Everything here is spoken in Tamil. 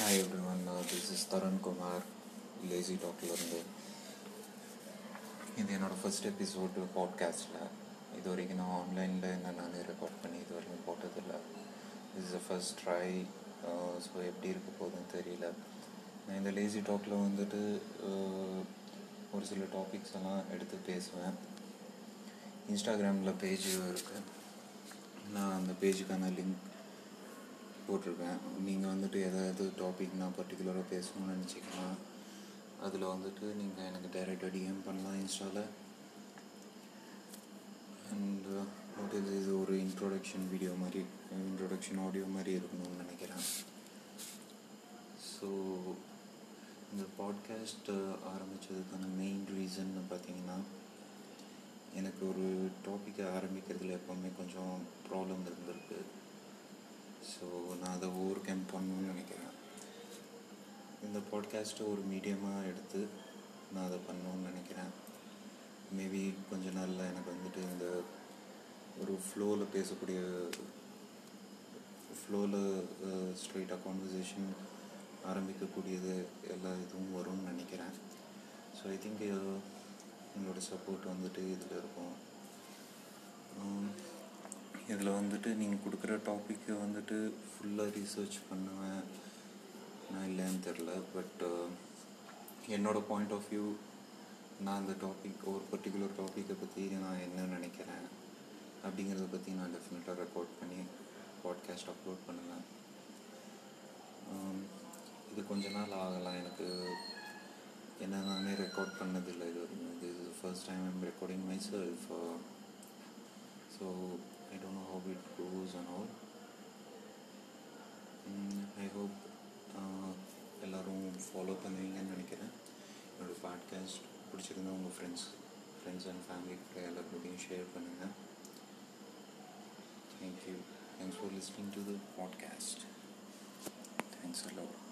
Hi everyone this is Tarun Kumar lazy டாக்லேருந்து இது என்னோடய ஃபர்ஸ்ட் எபிசோடு பாட்காஸ்ட்டில் இது வரைக்கும் நான் ஆன்லைனில் என்ன நானே ரெக்கார்ட் பண்ணி இது வரைக்கும் போட்டதில்லை this is a first try so எப்படி இருக்க போகுதுன்னு தெரியல. நான் இந்த லேசி டாக்கில் வந்துட்டு uh, ஒரு சில டாபிக்ஸ் எல்லாம் எடுத்து பேசுவேன். இன்ஸ்டாகிராமில் பேஜ் இருக்குது நான் அந்த பேஜுக்கான லிங்க் போட்டிருக்கேன் நீங்கள் வந்துட்டு எதாவது டாபிக் நான் பர்டிகுலராக பேசணும்னு நினச்சிக்கலாம். அதில் வந்துட்டு நீங்கள் எனக்கு டைரெக்டாக டிஎம் பண்ணலாம் இன்ஸ்டாவில் அண்ட் இது இது ஒரு இன்ட்ரோடக்ஷன் வீடியோ மாதிரி இன்ட்ரோடக்ஷன் ஆடியோ மாதிரி இருக்கணும்னு நினைக்கிறேன். ஸோ இந்த பாட்காஸ்ட் uh, ஆரம்பித்ததுக்கான மெயின் ரீசன் பார்த்தீங்கன்னா எனக்கு ஒரு டாப்பிக்கை ஆரம்பிக்கிறதுல எப்போவுமே கொஞ்சம் ப்ராப்ளம் ஸோ நான் அதை ஓவர் கேம் பண்ணணும்னு நினைக்கிறேன். இந்த பாட்காஸ்ட்டை ஒரு மீடியமாக எடுத்து நான் அதை பண்ணணும்னு நினைக்கிறேன். மேபி கொஞ்ச நாளில் எனக்கு வந்துட்டு இந்த ஒரு ஃப்ளோவில் பேசக்கூடிய ஃப்ளோவில் ஸ்ட்ரெயிட்டாக கான்வர்சேஷன் ஆரம்பிக்கக்கூடியது எல்லா இதுவும் வரும்னு நினைக்கிறேன். ஸோ ஐ திங்க் உங்களோட சப்போர்ட் வந்துட்டு இதில் இருக்கும். இதில் வந்துட்டு நீங்கள் கொடுக்குற டாப்பிக்கு போயிட்டு ஃபுல்லாக ரீசர்ச் பண்ணுவேன். நான் இல்லைன்னு தெரில பட் uh, என்னோடய பாயிண்ட் ஆஃப் வியூ நான் அந்த டாபிக் ஒரு பர்டிகுலர் டாப்பிக்கை பற்றி நான் என்ன நினைக்கிறேன் அப்படிங்கிறத பற்றி நான் டெஃபினட்டாக ரெக்கார்ட் பண்ணி பாட்காஸ்ட் அப்லோட் பண்ணுவேன். Um, இது கொஞ்ச நாள் ஆகலாம் எனக்கு. என்ன நானே ரெக்கார்ட் பண்ணதில்லை இது இது first time I'm recording myself so I don't know how it goes and all follow பண்ணுவீங்கன்னு நினைக்கிறேன் என்னோடய பாட்காஸ்ட் பிடிச்சிருந்தா உங்கள் ஃப்ரெண்ட்ஸ் ஃப்ரெண்ட்ஸ் அண்ட் ஃபேமிலி கூட எல்லாருக்கூடையும் ஷேர் பண்ணுங்கள் thank you thanks for listening to the podcast thanks a lot